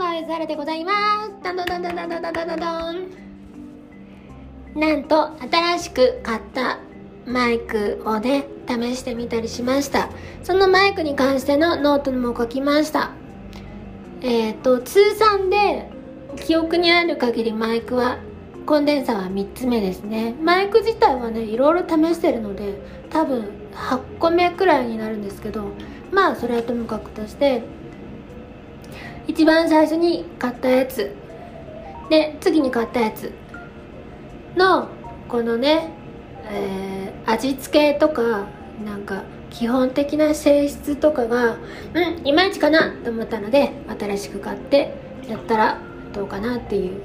も、ゆずはるでございます。どんどんどんどんどんどんどんどんどん。なんと、新しく買ったマイクをね、試してみたりしました。そのマイクに関してのノートも書きました。えっ、と、通算で記憶にある限りマイクは、コンデンサーは3つ目ですね。マイク自体はね、いろいろ試してるので、多分8個目くらいになるんですけど、まあ、それはともかくとして、一番最初に買ったやつ。で次に買ったやつ。のこのね、えー味付けとかなんか基本的な性質とかがうんいまいちかなと思ったので新しく買ってやったらどうかなっていう。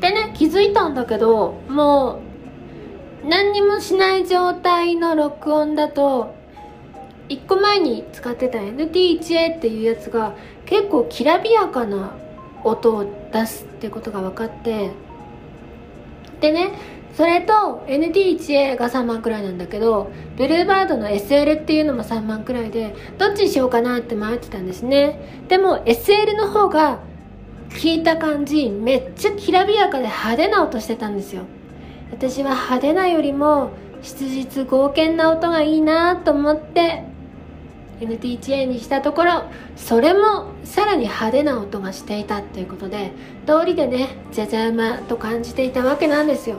でね気づいたんだけどもう何にもしない状態の録音だと1個前に使ってた NT1A っていうやつが結構きらびやかな音を出すってことが分かってでねそれと NT1A が3万くらいなんだけどブルーバードの SL っていうのも3万くらいでどっちにしようかなって迷ってたんですね。でも SL の方が聞いた感じめっちゃきらびやかで派手な音してたんですよ。私は派手なよりも質実剛健な音がいいなと思って NT1A にしたところそれもさらに派手な音がしていたっていうことで通りでねじゃじゃ馬と感じていたわけなんですよ。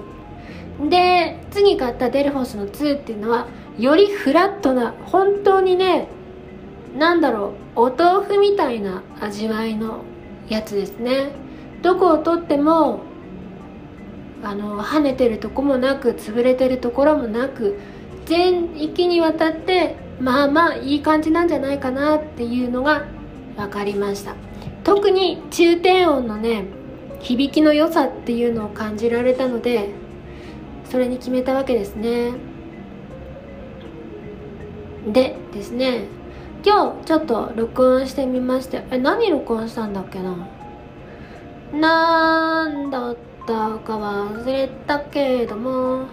で次買ったデルフォスの2っていうのはよりフラットな本当にねなんだろうお豆腐みたいな味わいのやつですね。どこを取ってもあの跳ねてるとこもなく潰れてるところもなく全域にわたってまあまあいい感じなんじゃないかなっていうのが分かりました。特に中低音のね響きの良さっていうのを感じられたのでそれに決めたわけですね。でですね今日ちょっと録音してみましてえ何録音したんだっけな？なんだったか忘れたけれども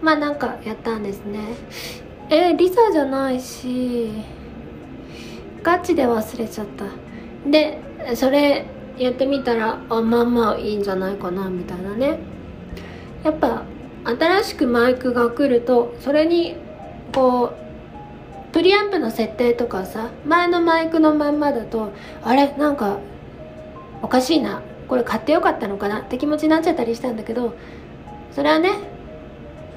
まあなんかやったんですね。えリサじゃないし。ガチで忘れちゃった。でそれやってみたらあまあまあいいんじゃないかなみたいなね。やっぱ新しくマイクが来るとそれにこうプリアンプの設定とかさ前のマイクのまんまだとあれなんかおかしいな。これ買ってよかったのかなって気持ちになっちゃったりしたんだけどそれはね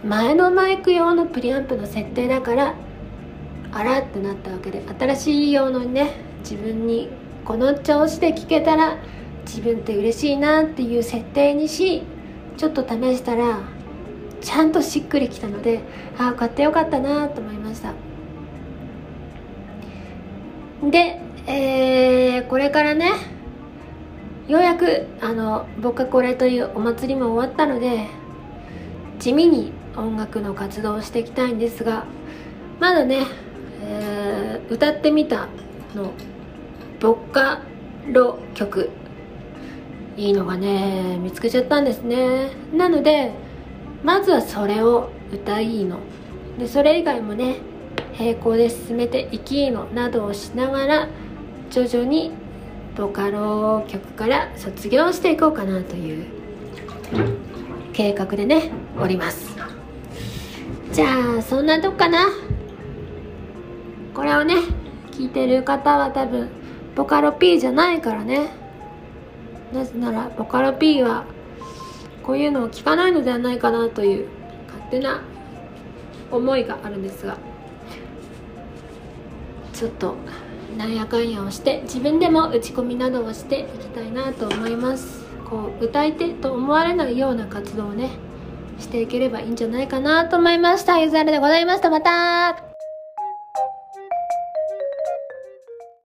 前のマイク用のプリアンプの設定だからあらってなったわけで新しい用のね自分にこの調子で聞けたら自分って嬉しいなっていう設定にしちょっと試したらちゃんとしっくりきたのでああ買ってよかったなと思いました。で、えー、これからねようやくあのボカコレというお祭りも終わったので地味に音楽の活動をしていきたいんですがまだね、えー歌ってみたのボカロ曲。いいのがね見つけちゃったんですね。なのでまずはそれを歌いいの。でそれ以外もね並行で進めていきいいの。などをしながら徐々にボカロ曲から卒業していこうかなという計画でねおります。じゃあそんなとこかな。これをね聞いてる方は多分ボカロ P じゃないからね。なぜならボカロ P はこういうのを聞かないのではないかなという勝手な思いがあるんですが。ちょっとなんやかんやをして自分でも打ち込みなどをしていきたいなと思います。こう歌い手と思われないような活動をねしていければいいんじゃないかなと思いました。ゆずあるでございました。また。